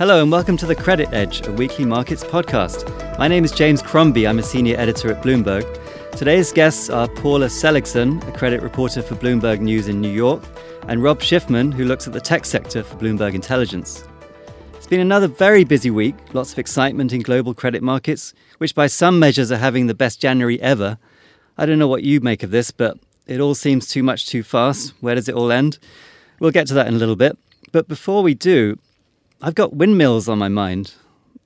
Hello and welcome to the Credit Edge, a weekly markets podcast. My name is James Crombie. I'm a senior editor at Bloomberg. Today's guests are Paula Seligson, a credit reporter for Bloomberg News in New York, and Rob Schiffman, who looks at the tech sector for Bloomberg Intelligence. It's been another very busy week, lots of excitement in global credit markets, which by some measures are having the best January ever. I don't know what you make of this, but it all seems too much too fast. Where does it all end? We'll get to that in a little bit. But before we do, I've got windmills on my mind.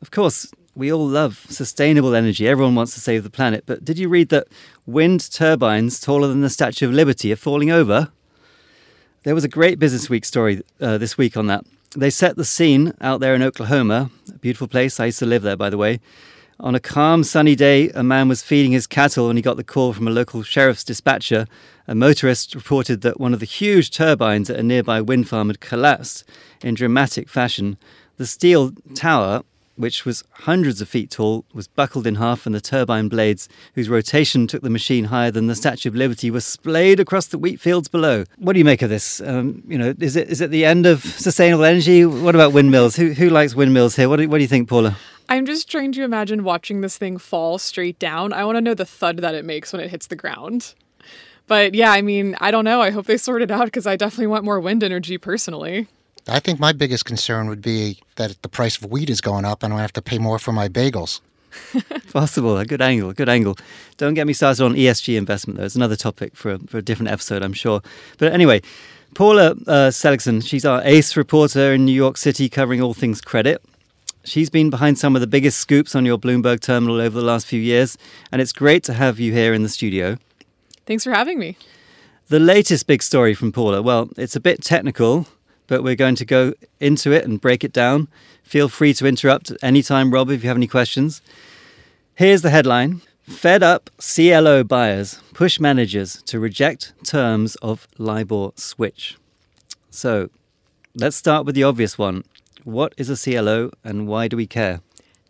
Of course, we all love sustainable energy. Everyone wants to save the planet. But did you read that wind turbines taller than the Statue of Liberty are falling over? There was a great Business Week story uh, this week on that. They set the scene out there in Oklahoma, a beautiful place. I used to live there, by the way. On a calm, sunny day, a man was feeding his cattle when he got the call from a local sheriff's dispatcher. A motorist reported that one of the huge turbines at a nearby wind farm had collapsed in dramatic fashion. The steel tower, which was hundreds of feet tall, was buckled in half, and the turbine blades, whose rotation took the machine higher than the Statue of Liberty, were splayed across the wheat fields below. What do you make of this? Um, you know, is it is it the end of sustainable energy? What about windmills? Who who likes windmills here? What do, what do you think, Paula? I'm just trying to imagine watching this thing fall straight down. I want to know the thud that it makes when it hits the ground. But yeah, I mean, I don't know. I hope they sort it out because I definitely want more wind energy personally. I think my biggest concern would be that the price of wheat is going up and I have to pay more for my bagels. Possible. A good angle. A good angle. Don't get me started on ESG investment, though. It's another topic for a, for a different episode, I'm sure. But anyway, Paula uh, Seligson, she's our ace reporter in New York City covering all things credit. She's been behind some of the biggest scoops on your Bloomberg terminal over the last few years, and it's great to have you here in the studio. Thanks for having me. The latest big story from Paula, well, it's a bit technical, but we're going to go into it and break it down. Feel free to interrupt anytime, Rob, if you have any questions. Here's the headline Fed up CLO buyers push managers to reject terms of LIBOR switch. So let's start with the obvious one. What is a CLO and why do we care?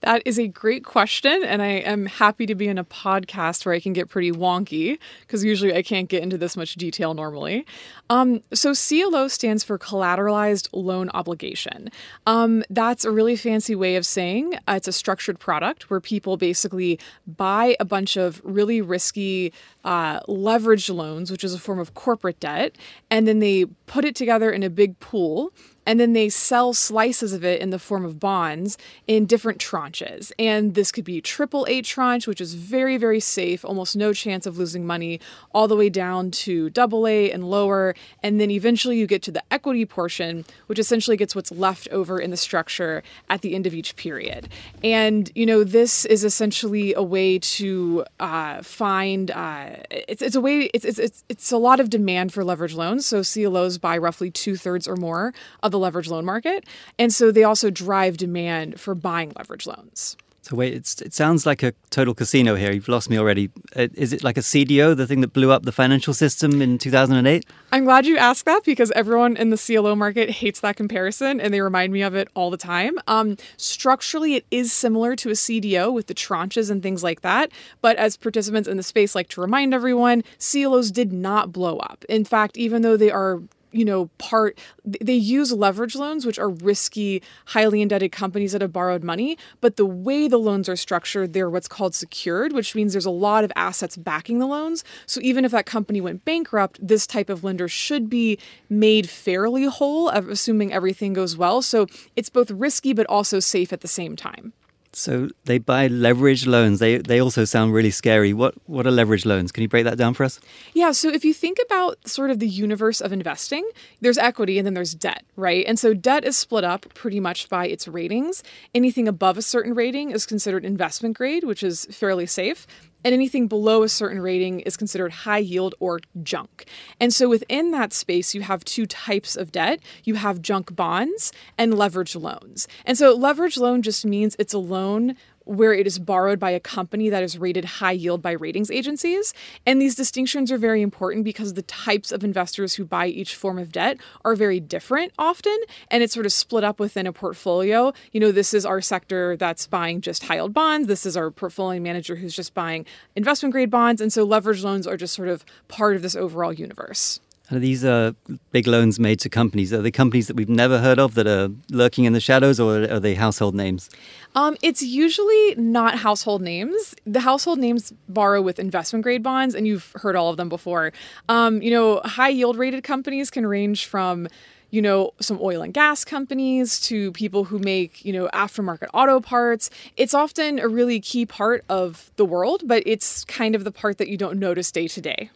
That is a great question, and I am happy to be in a podcast where I can get pretty wonky because usually I can't get into this much detail normally. Um, so, CLO stands for Collateralized Loan Obligation. Um, that's a really fancy way of saying uh, it's a structured product where people basically buy a bunch of really risky uh, leveraged loans, which is a form of corporate debt, and then they put it together in a big pool and then they sell slices of it in the form of bonds in different tranches. And this could be triple A tranche, which is very, very safe, almost no chance of losing money, all the way down to double A and lower. And then eventually you get to the equity portion, which essentially gets what's left over in the structure at the end of each period. And, you know, this is essentially a way to uh, find, uh, it's, it's a way, it's, it's, it's a lot of demand for leverage loans. So CLOs buy roughly two thirds or more of the leverage loan market. And so they also drive demand for buying leverage loans. So wait, it sounds like a total casino here. You've lost me already. Uh, is it like a CDO, the thing that blew up the financial system in 2008? I'm glad you asked that because everyone in the CLO market hates that comparison and they remind me of it all the time. Um, structurally, it is similar to a CDO with the tranches and things like that. But as participants in the space like to remind everyone, CLOs did not blow up. In fact, even though they are you know, part they use leverage loans, which are risky, highly indebted companies that have borrowed money. But the way the loans are structured, they're what's called secured, which means there's a lot of assets backing the loans. So even if that company went bankrupt, this type of lender should be made fairly whole, assuming everything goes well. So it's both risky but also safe at the same time. So they buy leverage loans. They they also sound really scary. What what are leverage loans? Can you break that down for us? Yeah, so if you think about sort of the universe of investing, there's equity and then there's debt, right? And so debt is split up pretty much by its ratings. Anything above a certain rating is considered investment grade, which is fairly safe and anything below a certain rating is considered high yield or junk. And so within that space, you have two types of debt. You have junk bonds and leverage loans. And so leverage loan just means it's a loan where it is borrowed by a company that is rated high yield by ratings agencies. And these distinctions are very important because the types of investors who buy each form of debt are very different often. And it's sort of split up within a portfolio. You know, this is our sector that's buying just high yield bonds. This is our portfolio manager who's just buying investment grade bonds. And so leverage loans are just sort of part of this overall universe. And these are big loans made to companies. Are they companies that we've never heard of that are lurking in the shadows, or are they household names? Um, it's usually not household names. The household names borrow with investment grade bonds, and you've heard all of them before. Um, you know, high yield rated companies can range from you know, some oil and gas companies to people who make, you know, aftermarket auto parts. It's often a really key part of the world, but it's kind of the part that you don't notice day to day.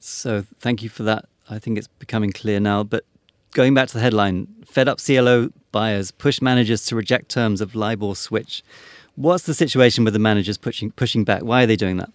So, thank you for that I think it's becoming clear now. But going back to the headline, fed up CLO buyers push managers to reject terms of LIBOR switch. What's the situation with the managers pushing pushing back? Why are they doing that?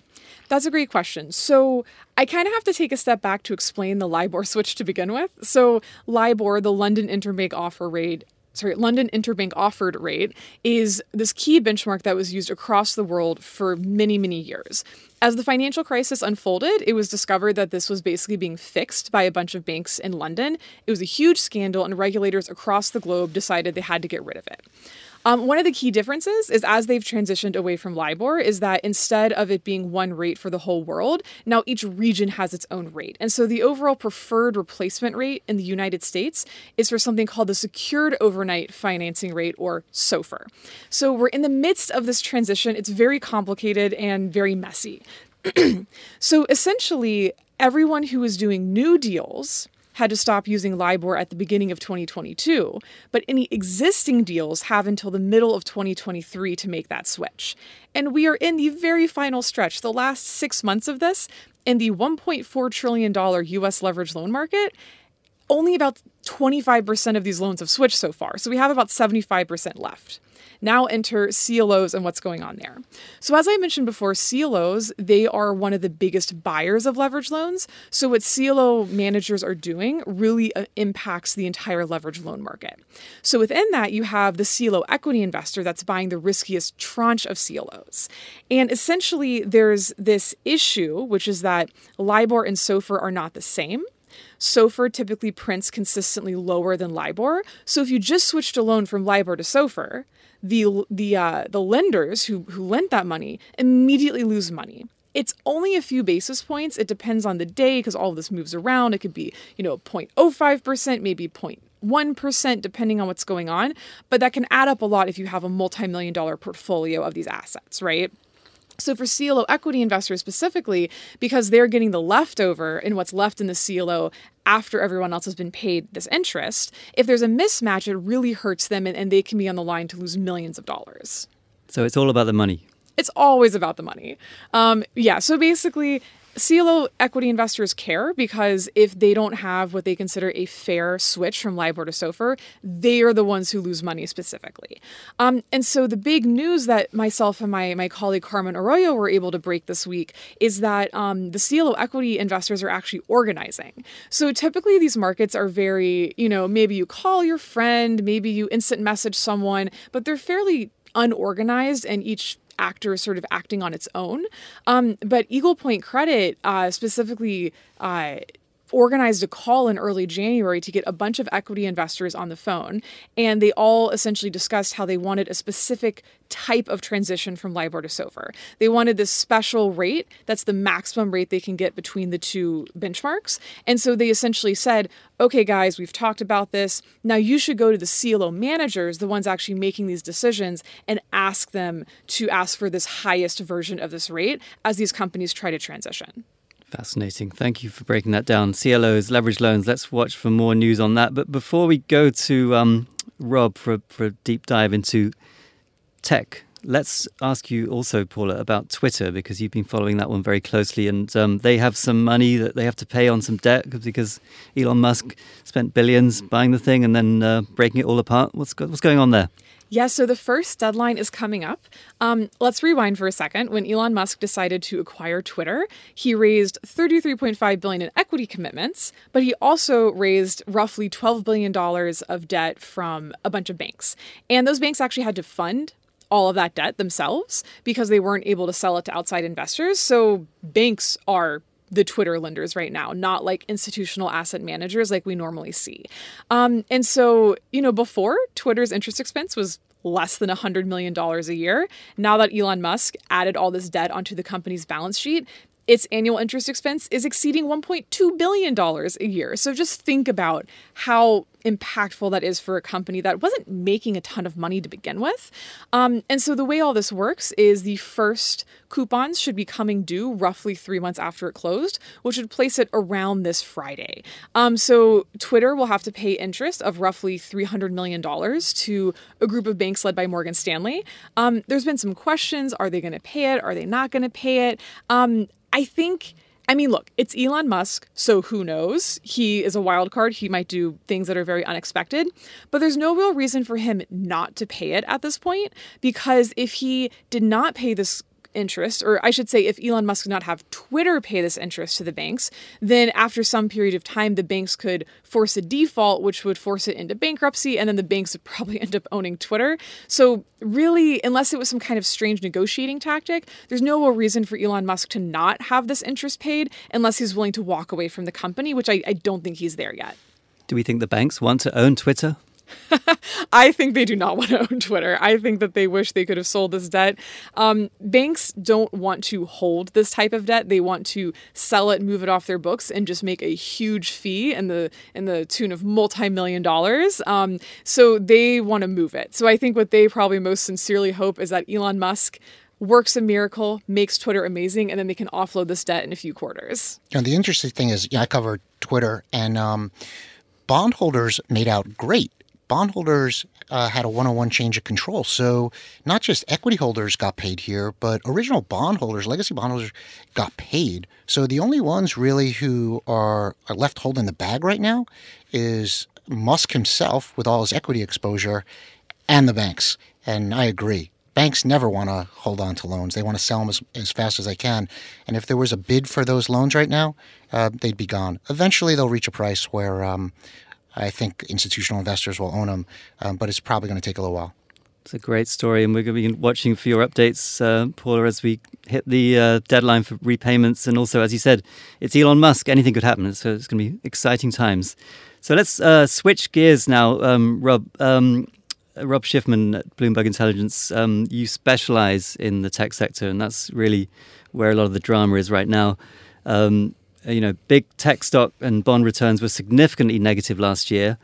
That's a great question. So, I kind of have to take a step back to explain the LIBOR switch to begin with. So, LIBOR, the London Interbank Offer Rate, sorry, London Interbank Offered Rate, is this key benchmark that was used across the world for many, many years. As the financial crisis unfolded, it was discovered that this was basically being fixed by a bunch of banks in London. It was a huge scandal, and regulators across the globe decided they had to get rid of it. Um, one of the key differences is as they've transitioned away from LIBOR, is that instead of it being one rate for the whole world, now each region has its own rate. And so the overall preferred replacement rate in the United States is for something called the Secured Overnight Financing Rate, or SOFR. So we're in the midst of this transition. It's very complicated and very messy. so essentially, everyone who is doing new deals had to stop using LIBOR at the beginning of 2022, but any existing deals have until the middle of 2023 to make that switch. And we are in the very final stretch, the last six months of this, in the $1.4 trillion US leverage loan market. Only about 25% of these loans have switched so far, so we have about 75% left. Now enter CLOs and what's going on there. So as I mentioned before, CLOs, they are one of the biggest buyers of leverage loans. So what CLO managers are doing really uh, impacts the entire leverage loan market. So within that, you have the CLO equity investor that's buying the riskiest tranche of CLOs. And essentially there's this issue, which is that LIBOR and SOFR are not the same. SOFR typically prints consistently lower than LIBOR. So if you just switched a loan from LIBOR to SOFR, the the uh, the lenders who who lent that money immediately lose money. It's only a few basis points. It depends on the day because all of this moves around. It could be, you know, 0.05%, maybe 0.1%, depending on what's going on. But that can add up a lot if you have a multi million dollar portfolio of these assets, right? So for CLO equity investors specifically, because they're getting the leftover in what's left in the CLO after everyone else has been paid this interest, if there's a mismatch, it really hurts them and, and they can be on the line to lose millions of dollars. So it's all about the money. It's always about the money. Um, yeah. So basically, CLO equity investors care because if they don't have what they consider a fair switch from LIBOR to SOFR, they are the ones who lose money specifically. Um, and so the big news that myself and my, my colleague Carmen Arroyo were able to break this week is that um, the CLO equity investors are actually organizing. So typically these markets are very, you know, maybe you call your friend, maybe you instant message someone, but they're fairly unorganized and each actor is sort of acting on its own. Um, but Eagle Point Credit uh, specifically. Uh, organized a call in early January to get a bunch of equity investors on the phone. And they all essentially discussed how they wanted a specific type of transition from LIBOR to SOFR. They wanted this special rate that's the maximum rate they can get between the two benchmarks. And so they essentially said, okay, guys, we've talked about this. Now you should go to the CLO managers, the ones actually making these decisions, and ask them to ask for this highest version of this rate as these companies try to transition. Fascinating. Thank you for breaking that down. CLOs, leverage loans. Let's watch for more news on that. But before we go to um, Rob for, for a deep dive into tech, let's ask you also, Paula, about Twitter because you've been following that one very closely. And um, they have some money that they have to pay on some debt because Elon Musk spent billions buying the thing and then uh, breaking it all apart. What's, go- what's going on there? Yeah, so the first deadline is coming up. Um, let's rewind for a second. When Elon Musk decided to acquire Twitter, he raised 33.5 billion in equity commitments, but he also raised roughly 12 billion dollars of debt from a bunch of banks. And those banks actually had to fund all of that debt themselves because they weren't able to sell it to outside investors. So banks are the Twitter lenders right now, not like institutional asset managers like we normally see. Um, and so, you know, before Twitter's interest expense was less than $100 million a year. Now that Elon Musk added all this debt onto the company's balance sheet, its annual interest expense is exceeding $1.2 billion a year. So just think about how impactful that is for a company that wasn't making a ton of money to begin with. Um, and so the way all this works is the first coupons should be coming due roughly three months after it closed, which would place it around this Friday. Um, so Twitter will have to pay interest of roughly $300 million to a group of banks led by Morgan Stanley. Um, there's been some questions. Are they going to pay it? Are they not going to pay it? I think I mean, look, it's Elon Musk, so who knows? He is a wild card. He might do things that are very unexpected, but there's no real reason for him not to pay it at this point because if he did not pay this interest, or I should say, if Elon Musk did not have Twitter pay this interest to the banks, then after some period of time, the banks could force a default, which would force it into bankruptcy, and then the banks would probably end up owning Twitter. So, really, unless it was some kind of strange negotiating tactic, there's no real reason for Elon Musk to not have this interest paid unless he's willing to walk away from the company, which I, I don't think he's there yet. Do we think the banks want to own Twitter? I think they do not want to own Twitter. I think that they wish they could have sold this debt. Um, banks don't want to hold this type of debt. They want to sell it, move it off their books, and just make a huge fee in the in the tune of multi-million dollars. Um, so they want to move it. So I think what they probably most sincerely hope is that Elon Musk works a miracle, makes Twitter amazing, and then they can offload this debt in a few quarters. And the interesting thing is, I covered Twitter, and um, bondholders made out great bondholders uh, had a one-on-one change of control. So not just equity holders got paid here, but original bondholders, legacy bondholders, got paid. So the only ones really who are, are left holding the bag right now is Musk himself with all his equity exposure and the banks. And I agree. Banks never want to hold on to loans. They want to sell them as, as fast as they can. And if there was a bid for those loans right now, uh, they'd be gone. Eventually, they'll reach a price where um, I think institutional investors will own them, um, but it's probably going to take a little while. It's a great story, and we're going to be watching for your updates, uh, Paula, as we hit the uh, deadline for repayments. And also, as you said, it's Elon Musk. Anything could happen, so it's going to be exciting times. So let's uh, switch gears now, um, Rob. Um, Rob Schiffman at Bloomberg Intelligence, um, you specialize in the tech sector, and that's really where a lot of the drama is right now. Um, you know, big tech stock and bond returns were significantly negative last year.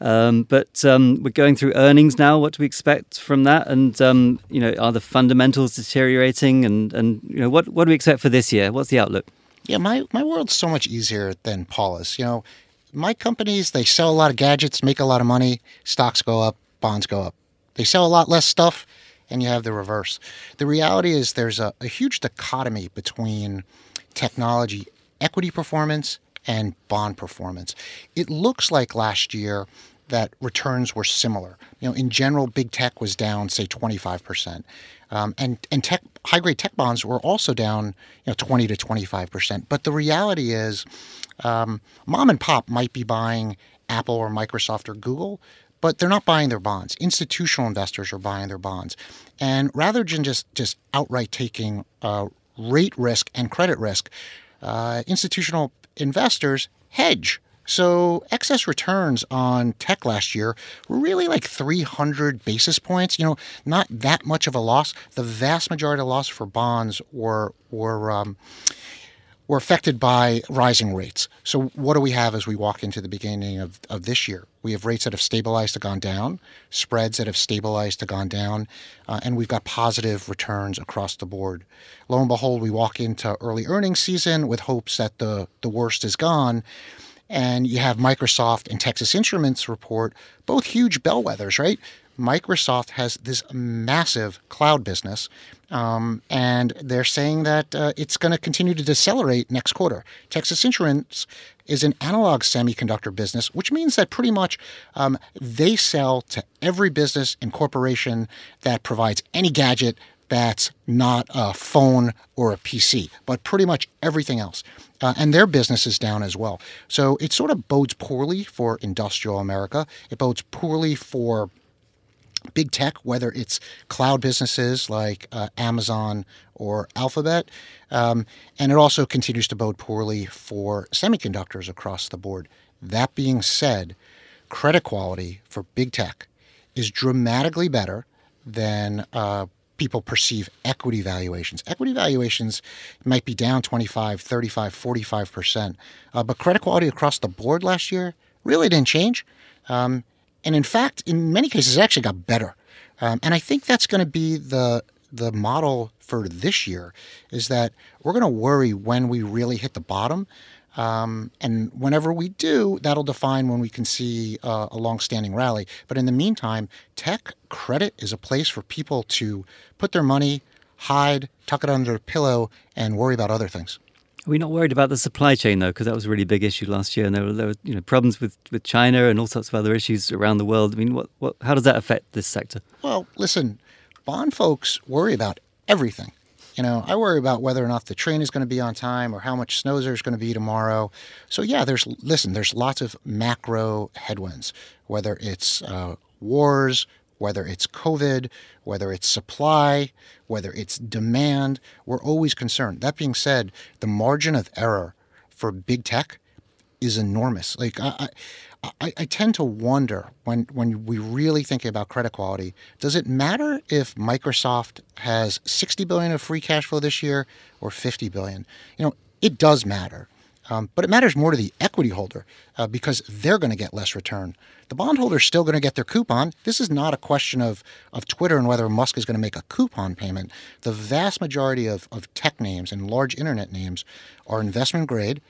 Um, but um, we're going through earnings now. What do we expect from that? And um, you know, are the fundamentals deteriorating? And and you know, what what do we expect for this year? What's the outlook? Yeah, my my world's so much easier than Paula's. You know, my companies they sell a lot of gadgets, make a lot of money, stocks go up, bonds go up. They sell a lot less stuff, and you have the reverse. The reality is there's a, a huge dichotomy between technology equity performance and bond performance. It looks like last year that returns were similar. You know, in general, big tech was down, say, 25%. Um, and and tech, high grade tech bonds were also down, you know, 20 to 25%. But the reality is, um, mom and pop might be buying Apple or Microsoft or Google, but they're not buying their bonds. Institutional investors are buying their bonds. And rather than just, just outright taking uh, rate risk and credit risk, uh, institutional investors hedge. So excess returns on tech last year were really like 300 basis points. You know, not that much of a loss. The vast majority of loss for bonds were were um, were affected by rising rates. So what do we have as we walk into the beginning of, of this year? We have rates that have stabilized to gone down, spreads that have stabilized to gone down, uh, and we've got positive returns across the board. Lo and behold, we walk into early earnings season with hopes that the, the worst is gone. And you have Microsoft and Texas Instruments report, both huge bellwethers, right? Microsoft has this massive cloud business, um, and they're saying that uh, it's going to continue to decelerate next quarter. Texas Instruments is an analog semiconductor business, which means that pretty much um, they sell to every business and corporation that provides any gadget that's not a phone or a PC, but pretty much everything else. Uh, and their business is down as well. So it sort of bodes poorly for industrial America. It bodes poorly for big tech, whether it's cloud businesses like uh, Amazon or Alphabet. Um, and it also continues to bode poorly for semiconductors across the board. That being said, credit quality for big tech is dramatically better than uh, people perceive equity valuations. Equity valuations might be down 25, 35, 45%. Uh, but credit quality across the board last year really didn't change. Um, and in fact, in many cases, it actually got better. Um, and I think that's going to be the the model for this year is that we're going to worry when we really hit the bottom. Um, and whenever we do, that'll define when we can see uh, a long-standing rally. But in the meantime, tech credit is a place for people to put their money, hide, tuck it under a pillow, and worry about other things. Are we not worried about the supply chain though? Because that was a really big issue last year, and there were, there were you know problems with, with China and all sorts of other issues around the world. I mean, what, what how does that affect this sector? Well, listen, bond folks worry about everything. You know, I worry about whether or not the train is going to be on time or how much snow there's going to be tomorrow. So yeah, there's listen, there's lots of macro headwinds, whether it's uh, wars, whether it's COVID, whether it's supply, whether it's demand, we're always concerned. That being said, the margin of error for big tech is enormous. Like I, I, I tend to wonder when when we really think about credit quality, does it matter if Microsoft has 60 billion of free cash flow this year or 50 billion? You know, it does matter. Um, but it matters more to the equity holder uh, because they're going to get less return. The bondholder is still going to get their coupon. This is not a question of, of Twitter and whether Musk is going to make a coupon payment. The vast majority of, of tech names and large internet names are investment grade,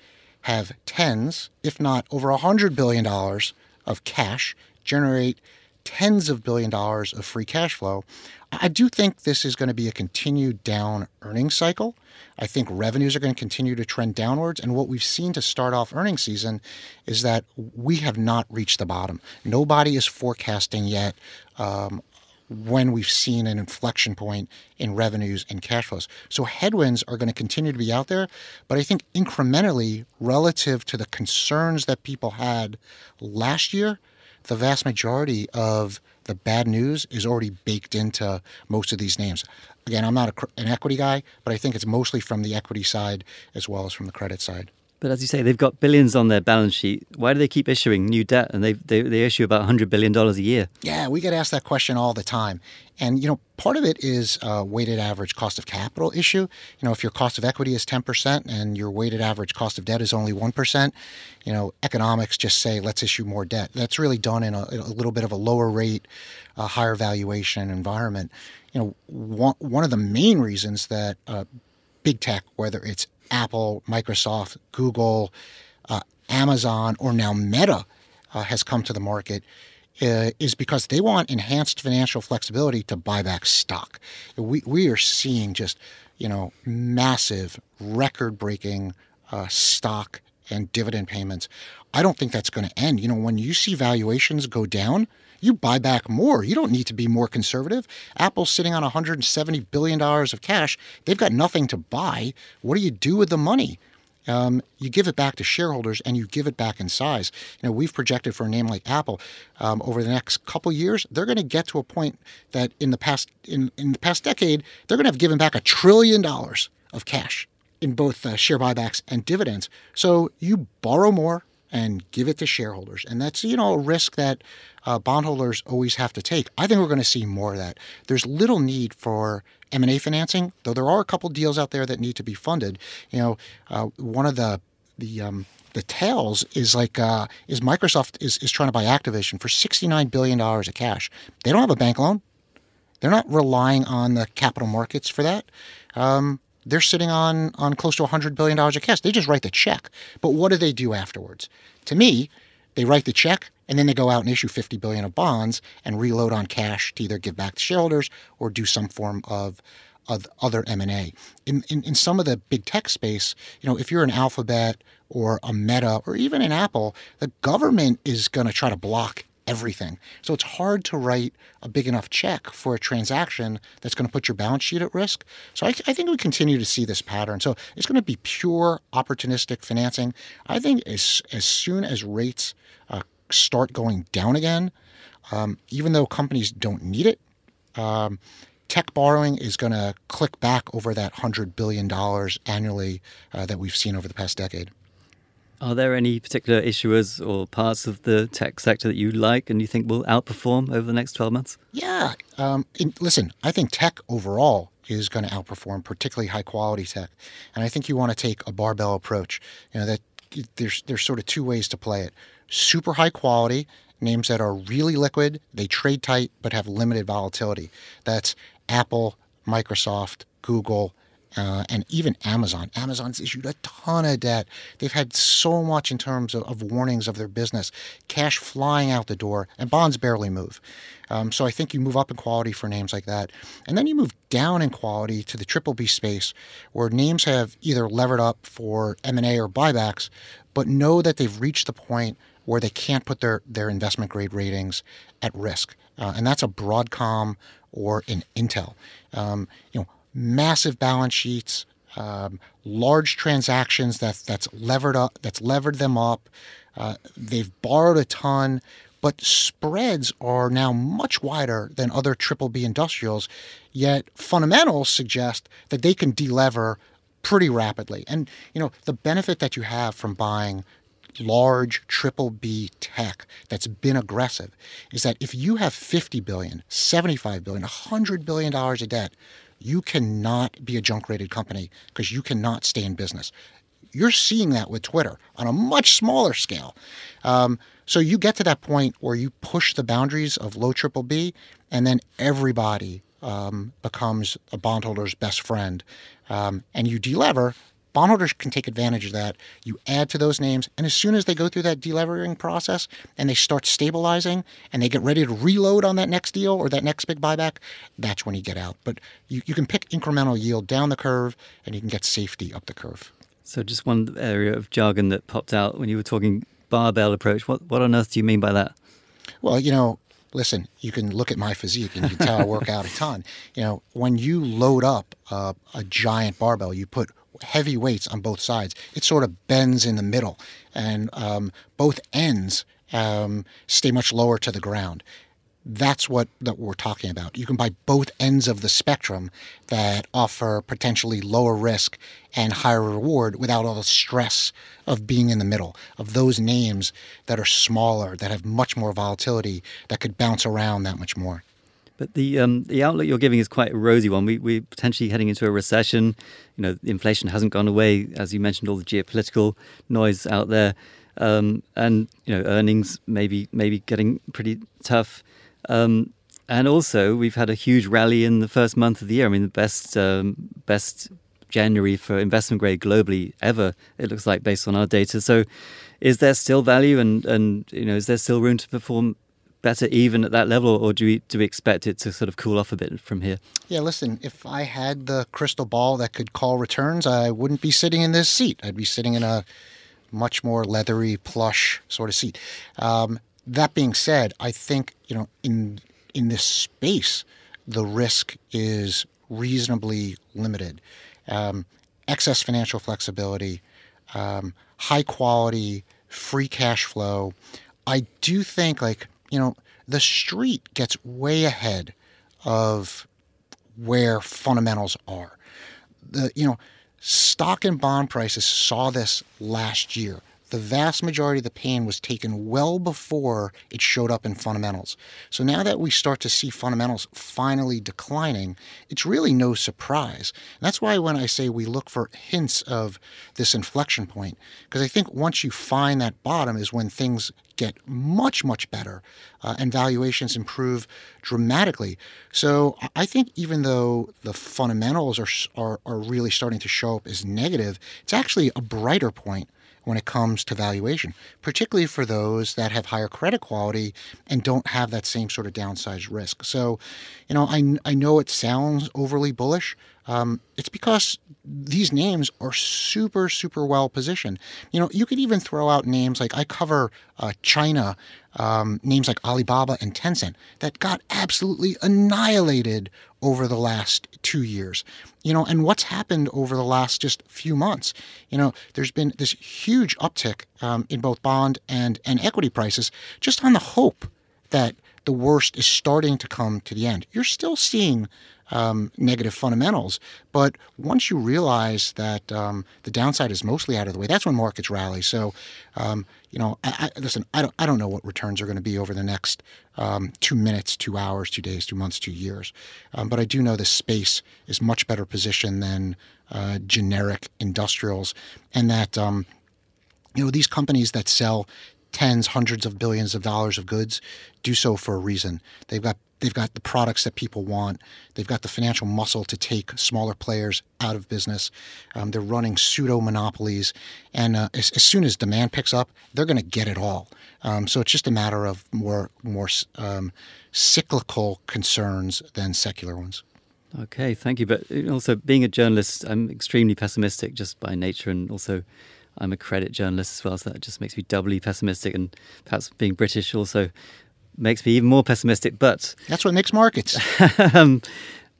have tens, if not over $100 billion of cash, generate tens of billion dollars of free cash flow. I do think this is going to be a continued down earnings cycle. I think revenues are going to continue to trend downwards. And what we've seen to start off earnings season is that we have not reached the bottom. Nobody is forecasting yet um, when we've seen an inflection point in revenues and cash flows. So headwinds are going to continue to be out there, but I think incrementally relative to the concerns that people had last year, the vast majority of the bad news is already baked into most of these names. Again, I'm not a, an equity guy, but I think it's mostly from the equity side as well as from the credit side. But as you say, they've got billions on their balance sheet. Why do they keep issuing new debt? And they, they, they issue about $100 billion a year. Yeah, we get asked that question all the time. And, you know, part of it is a weighted average cost of capital issue. You know, if your cost of equity is 10% and your weighted average cost of debt is only 1%, you know, economics just say, let's issue more debt. That's really done in a, a little bit of a lower rate, a higher valuation environment. You know, one, one of the main reasons that uh, big tech, whether it's Apple, Microsoft, Google, uh, Amazon, or now Meta uh, has come to the market uh, is because they want enhanced financial flexibility to buy back stock. We, we are seeing just, you know, massive, record breaking uh, stock and dividend payments. I don't think that's going to end. You know, when you see valuations go down, you buy back more. You don't need to be more conservative. Apple's sitting on $170 billion of cash. They've got nothing to buy. What do you do with the money? Um, you give it back to shareholders and you give it back in size. You know, we've projected for a name like Apple um, over the next couple years, they're going to get to a point that in the past in, in the past decade, they're going to have given back a trillion dollars of cash in both uh, share buybacks and dividends. So you borrow more, and give it to shareholders. And that's, you know, a risk that uh, bondholders always have to take. I think we're going to see more of that. There's little need for M&A financing, though there are a couple deals out there that need to be funded. You know, uh, one of the the um, the tails is like uh, is Microsoft is, is trying to buy Activision for sixty nine billion dollars of cash. They don't have a bank loan. They're not relying on the capital markets for that. Um, they're sitting on on close to hundred billion dollars of cash. They just write the check. But what do they do afterwards? To me, they write the check and then they go out and issue 50 billion of bonds and reload on cash to either give back to shareholders or do some form of of other M&A. In, in, in some of the big tech space, you know, if you're an Alphabet or a Meta or even an Apple, the government is going to try to block everything. So it's hard to write a big enough check for a transaction that's going to put your balance sheet at risk. So I, I think we continue to see this pattern. So it's going to be pure opportunistic financing. I think as as soon as rates uh, start going down again, um, even though companies don't need it. Um, tech borrowing is going to click back over that $100 billion annually uh, that we've seen over the past decade. Are there any particular issuers or parts of the tech sector that you like and you think will outperform over the next 12 months? Yeah. Um, in, listen, I think tech overall is going to outperform, particularly high quality tech. And I think you want to take a barbell approach. You know, that there's, there's sort of two ways to play it super high quality, names that are really liquid, they trade tight, but have limited volatility. That's Apple, Microsoft, Google, uh, and even Amazon. Amazon's issued a ton of debt. They've had so much in terms of, of, warnings of their business, cash flying out the door, and bonds barely move. Um, so I think you move up in quality for names like that, and then you move down in quality to the triple B space, where names have either levered up for M and A or buybacks, but know that they've reached the point where they can't put their their investment grade ratings at risk, uh, and that's a Broadcom or an Intel. Um, you know, massive balance sheets, um, large transactions that that's levered up, that's levered them up. Uh, they've borrowed a ton, but spreads are now much wider than other triple B industrials. Yet fundamentals suggest that they can delever pretty rapidly. And you know the benefit that you have from buying large triple B tech that's been aggressive is that if you have 50 billion, 75 billion, 100 billion dollars of debt, you cannot be a junk rated company because you cannot stay in business. You're seeing that with Twitter on a much smaller scale. Um, so you get to that point where you push the boundaries of low triple B, and then everybody um, becomes a bondholder's best friend, um, and you delever Bondholders can take advantage of that. You add to those names, and as soon as they go through that delevering process and they start stabilizing and they get ready to reload on that next deal or that next big buyback, that's when you get out. But you, you can pick incremental yield down the curve and you can get safety up the curve. So, just one area of jargon that popped out when you were talking barbell approach. What, what on earth do you mean by that? Well, you know, listen, you can look at my physique and you can tell I work out a ton. You know, when you load up uh, a giant barbell, you put heavy weights on both sides. It sort of bends in the middle, and um, both ends um, stay much lower to the ground. That's what that we're talking about. You can buy both ends of the spectrum that offer potentially lower risk and higher reward without all the stress of being in the middle of those names that are smaller, that have much more volatility, that could bounce around that much more. But the um, the outlook you're giving is quite a rosy one. We we're potentially heading into a recession. You know, inflation hasn't gone away, as you mentioned, all the geopolitical noise out there, um, and you know, earnings maybe maybe getting pretty tough. Um, and also, we've had a huge rally in the first month of the year. I mean, the best um, best January for investment grade globally ever. It looks like based on our data. So, is there still value, and and you know, is there still room to perform better even at that level, or do we do we expect it to sort of cool off a bit from here? Yeah, listen, if I had the crystal ball that could call returns, I wouldn't be sitting in this seat. I'd be sitting in a much more leathery, plush sort of seat. Um, that being said, I think you know in in this space, the risk is reasonably limited. Um, excess financial flexibility, um, high quality, free cash flow. I do think like you know, the street gets way ahead of where fundamentals are. The you know, stock and bond prices saw this last year. The vast majority of the pain was taken well before it showed up in fundamentals. So now that we start to see fundamentals finally declining, it's really no surprise. And that's why when I say we look for hints of this inflection point, because I think once you find that bottom is when things get much, much better uh, and valuations improve dramatically. So I think even though the fundamentals are, are, are really starting to show up as negative, it's actually a brighter point when it comes to valuation, particularly for those that have higher credit quality and don't have that same sort of downside risk. So, you know, I, I know it sounds overly bullish, um, it's because these names are super, super well positioned. You know, you could even throw out names like I cover uh, China, um, names like Alibaba and Tencent that got absolutely annihilated over the last two years. You know, and what's happened over the last just few months? You know, there's been this huge uptick um, in both bond and, and equity prices just on the hope that the worst is starting to come to the end. You're still seeing um, negative fundamentals. But once you realize that um, the downside is mostly out of the way, that's when markets rally. So, um, you know, I, I, listen, I don't, I don't know what returns are going to be over the next um, two minutes, two hours, two days, two months, two years. Um, but I do know this space is much better positioned than uh, generic industrials, and that um, you know these companies that sell tens, hundreds of billions of dollars of goods do so for a reason. They've got They've got the products that people want. They've got the financial muscle to take smaller players out of business. Um, they're running pseudo monopolies. And uh, as, as, soon as demand picks up, they're going to get it all. Um, so it's just a matter of more, more um, cyclical concerns than secular ones. Okay, thank you. But also, being a journalist, I'm extremely pessimistic just by nature, and also I'm a credit journalist as well, so that just makes me doubly pessimistic. And perhaps being British also makes me even more pessimistic. But that's what makes markets. um,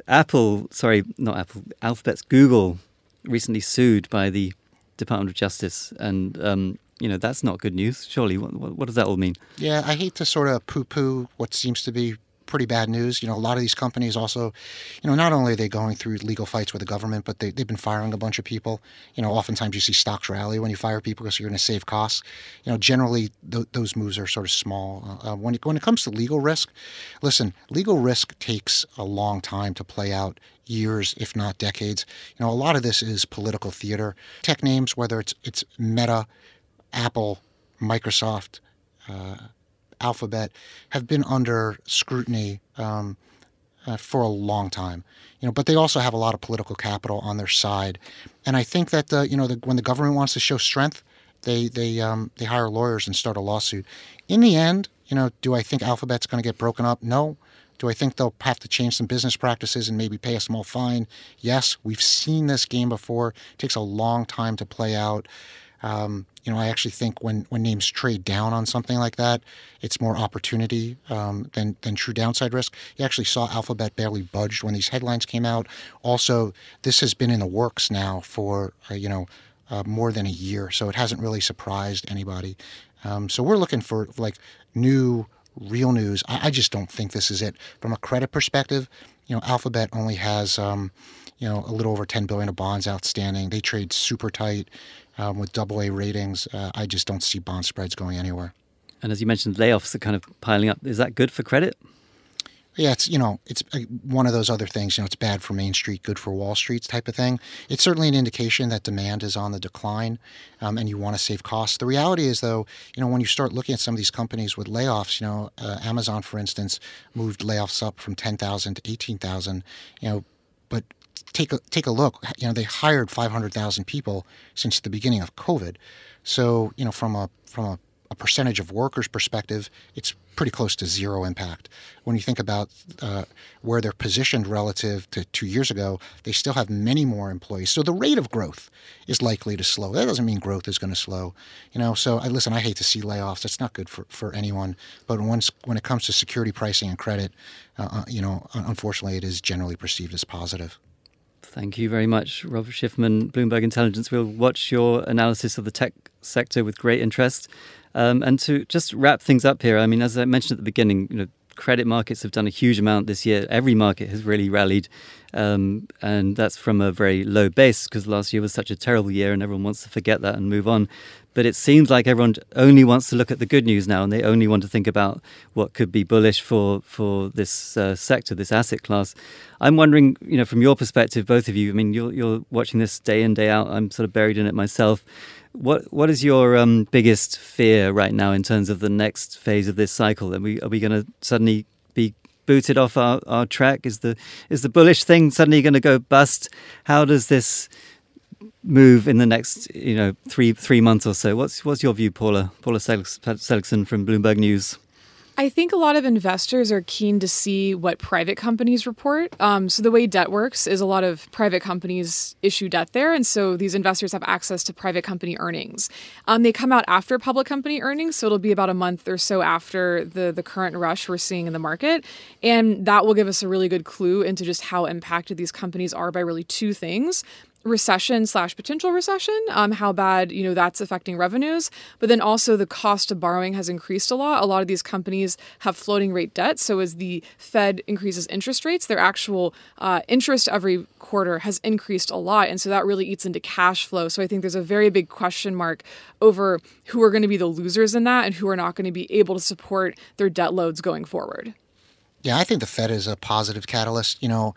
Apple, sorry, not Apple, Alphabet's Google recently sued by the Department of Justice, and um, you know that's not good news. Surely, what, what, does that all mean? Yeah, I hate to sort of poo-poo what seems to be pretty bad news. You know, a lot of these companies also, you know, not only are they going through legal fights with the government, but they, they've been firing a bunch of people. You know, oftentimes you see stocks rally when you fire people because you're going to save costs. You know, generally th- those moves are sort of small. Uh, uh, when, it, when it comes to legal risk, listen, legal risk takes a long time to play out years, if not decades. You know, a lot of this is political theater. Tech names, whether it's it's Meta, Apple, Microsoft, uh, Alphabet have been under scrutiny um, uh, for a long time. You know, but they also have a lot of political capital on their side, and I think that the, you know the, when the government wants to show strength, they they um, they hire lawyers and start a lawsuit. In the end, you know, do I think Alphabet's going to get broken up? No. Do I think they'll have to change some business practices and maybe pay a small fine? Yes, we've seen this game before. It takes a long time to play out. Um, you know, I actually think when, when names trade down on something like that, it's more opportunity um, than than true downside risk. You actually saw Alphabet barely budged when these headlines came out. Also, this has been in the works now for uh, you know uh, more than a year, so it hasn't really surprised anybody. Um, so we're looking for like new, real news. I, I, just don't think this is it from a credit perspective. You know, Alphabet only has um, you know a little over 10 billion of bonds outstanding. They trade super tight um, with double A ratings. Uh, I just don't see bond spreads going anywhere. And as you mentioned, layoffs are kind of piling up. Is that good for credit? Yeah, it's you know it's uh, one of those other things. You know, it's bad for Main Street, good for Wall Street type of thing. It's certainly an indication that demand is on the decline, um, and you want to save costs. The reality is, though, you know, when you start looking at some of these companies with layoffs, you know, uh, Amazon, for instance, moved layoffs up from ten thousand to eighteen thousand. You know, but take a take a look. You know, they hired 500,000 people since the beginning of COVID. So, you know, from a from a, a, percentage of workers perspective, it's pretty close to zero impact. When you think about uh, where they're positioned relative to two years ago, they still have many more employees. So the rate of growth is likely to slow. That doesn't mean growth is going to slow. You know, so I listen. I hate to see layoffs. It's not good for, for anyone. But once when it comes to security pricing and credit, uh, uh you know, unfortunately, it is generally perceived as positive. Thank you very much, Robert Schiffman, Bloomberg Intelligence. We'll watch your analysis of the tech sector with great interest. Um, and to just wrap things up here, I mean, as I mentioned at the beginning, you know, credit markets have done a huge amount this year. Every market has really rallied, um, and that's from a very low base because last year was such a terrible year, and everyone wants to forget that and move on. But it seems like everyone only wants to look at the good news now, and they only want to think about what could be bullish for for this uh, sector, this asset class. I'm wondering, you know, from your perspective, both of you. I mean, you're you're watching this day in day out. I'm sort of buried in it myself. What what is your um, biggest fear right now in terms of the next phase of this cycle? Are we are we going to suddenly be booted off our, our track? Is the is the bullish thing suddenly going to go bust? How does this move in the next you know three three months or so? What's what's your view, Paula Paula Seligson from Bloomberg News? I think a lot of investors are keen to see what private companies report. Um, so, the way debt works is a lot of private companies issue debt there. And so, these investors have access to private company earnings. Um, they come out after public company earnings. So, it'll be about a month or so after the, the current rush we're seeing in the market. And that will give us a really good clue into just how impacted these companies are by really two things recession slash potential recession, um, how bad you know that's affecting revenues, but then also the cost of borrowing has increased a lot. A lot of these companies have floating rate debt, so as the Fed increases interest rates, their actual uh, interest every quarter has increased a lot, and so that really eats into cash flow. So I think there's a very big question mark over who are going to be the losers in that and who are not going to be able to support their debt loads going forward. Yeah, I think the Fed is a positive catalyst. You know,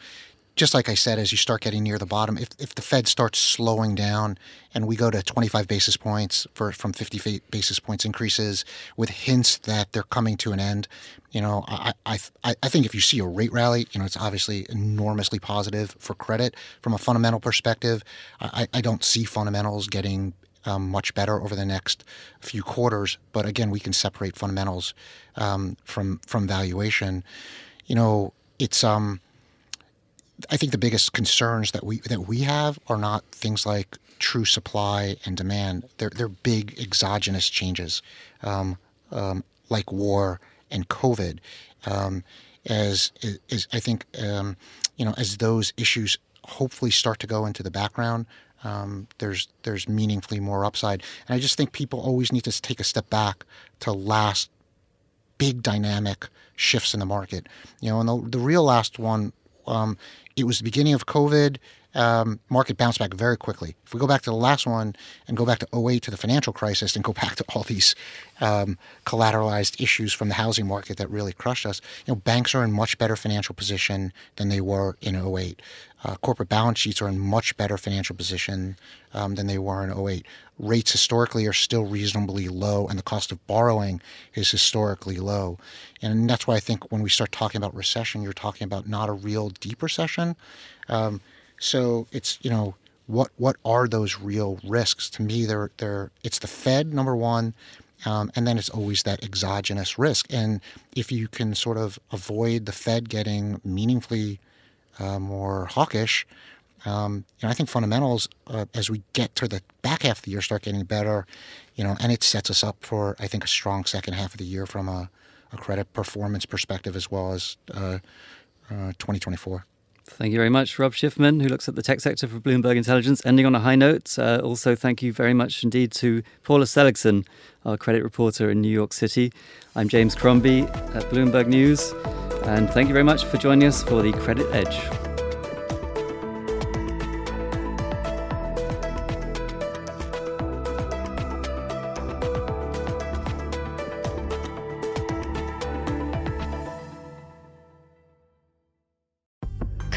just like I said, as you start getting near the bottom, if, if the Fed starts slowing down and we go to 25 basis points for from 50 basis points increases with hints that they're coming to an end, you know, I, I, I think if you see a rate rally, you know, it's obviously enormously positive for credit. From a fundamental perspective, I, I don't see fundamentals getting um, much better over the next few quarters. But again, we can separate fundamentals um, from from valuation. You know, it's um, I think the biggest concerns that we that we have are not things like true supply and demand. They're they're big exogenous changes, um, um, like war and COVID. Um, as, as I think um, you know, as those issues hopefully start to go into the background, um, there's there's meaningfully more upside. And I just think people always need to take a step back to last big dynamic shifts in the market. You know, and the, the real last one um, it was the beginning of COVID. Um, market bounced back very quickly. If we go back to the last one and go back to 08 to the financial crisis and go back to all these um, collateralized issues from the housing market that really crushed us, you know, banks are in much better financial position than they were in 08. Uh, corporate balance sheets are in much better financial position um, than they were in 08. Rates historically are still reasonably low, and the cost of borrowing is historically low. And that's why I think when we start talking about recession, you're talking about not a real deep recession. Um, so it's you know what what are those real risks? To me, they're they're it's the Fed number one. Um, and then it's always that exogenous risk. And if you can sort of avoid the Fed getting meaningfully uh, more hawkish. Um, you know, I think fundamentals uh, as we get to the back half of the year start getting better. You know, and it sets us up for I think a strong second half of the year from a, a credit performance perspective as well as uh, uh 2024. Thank you very much, Rob Schiffman, who looks at the tech sector for Bloomberg Intelligence. Ending on a high note, uh, also thank you very much indeed to Paula Seligson, our credit reporter in New York City. I'm James Crombie at Bloomberg News. And thank you very much for joining us for the Credit Edge.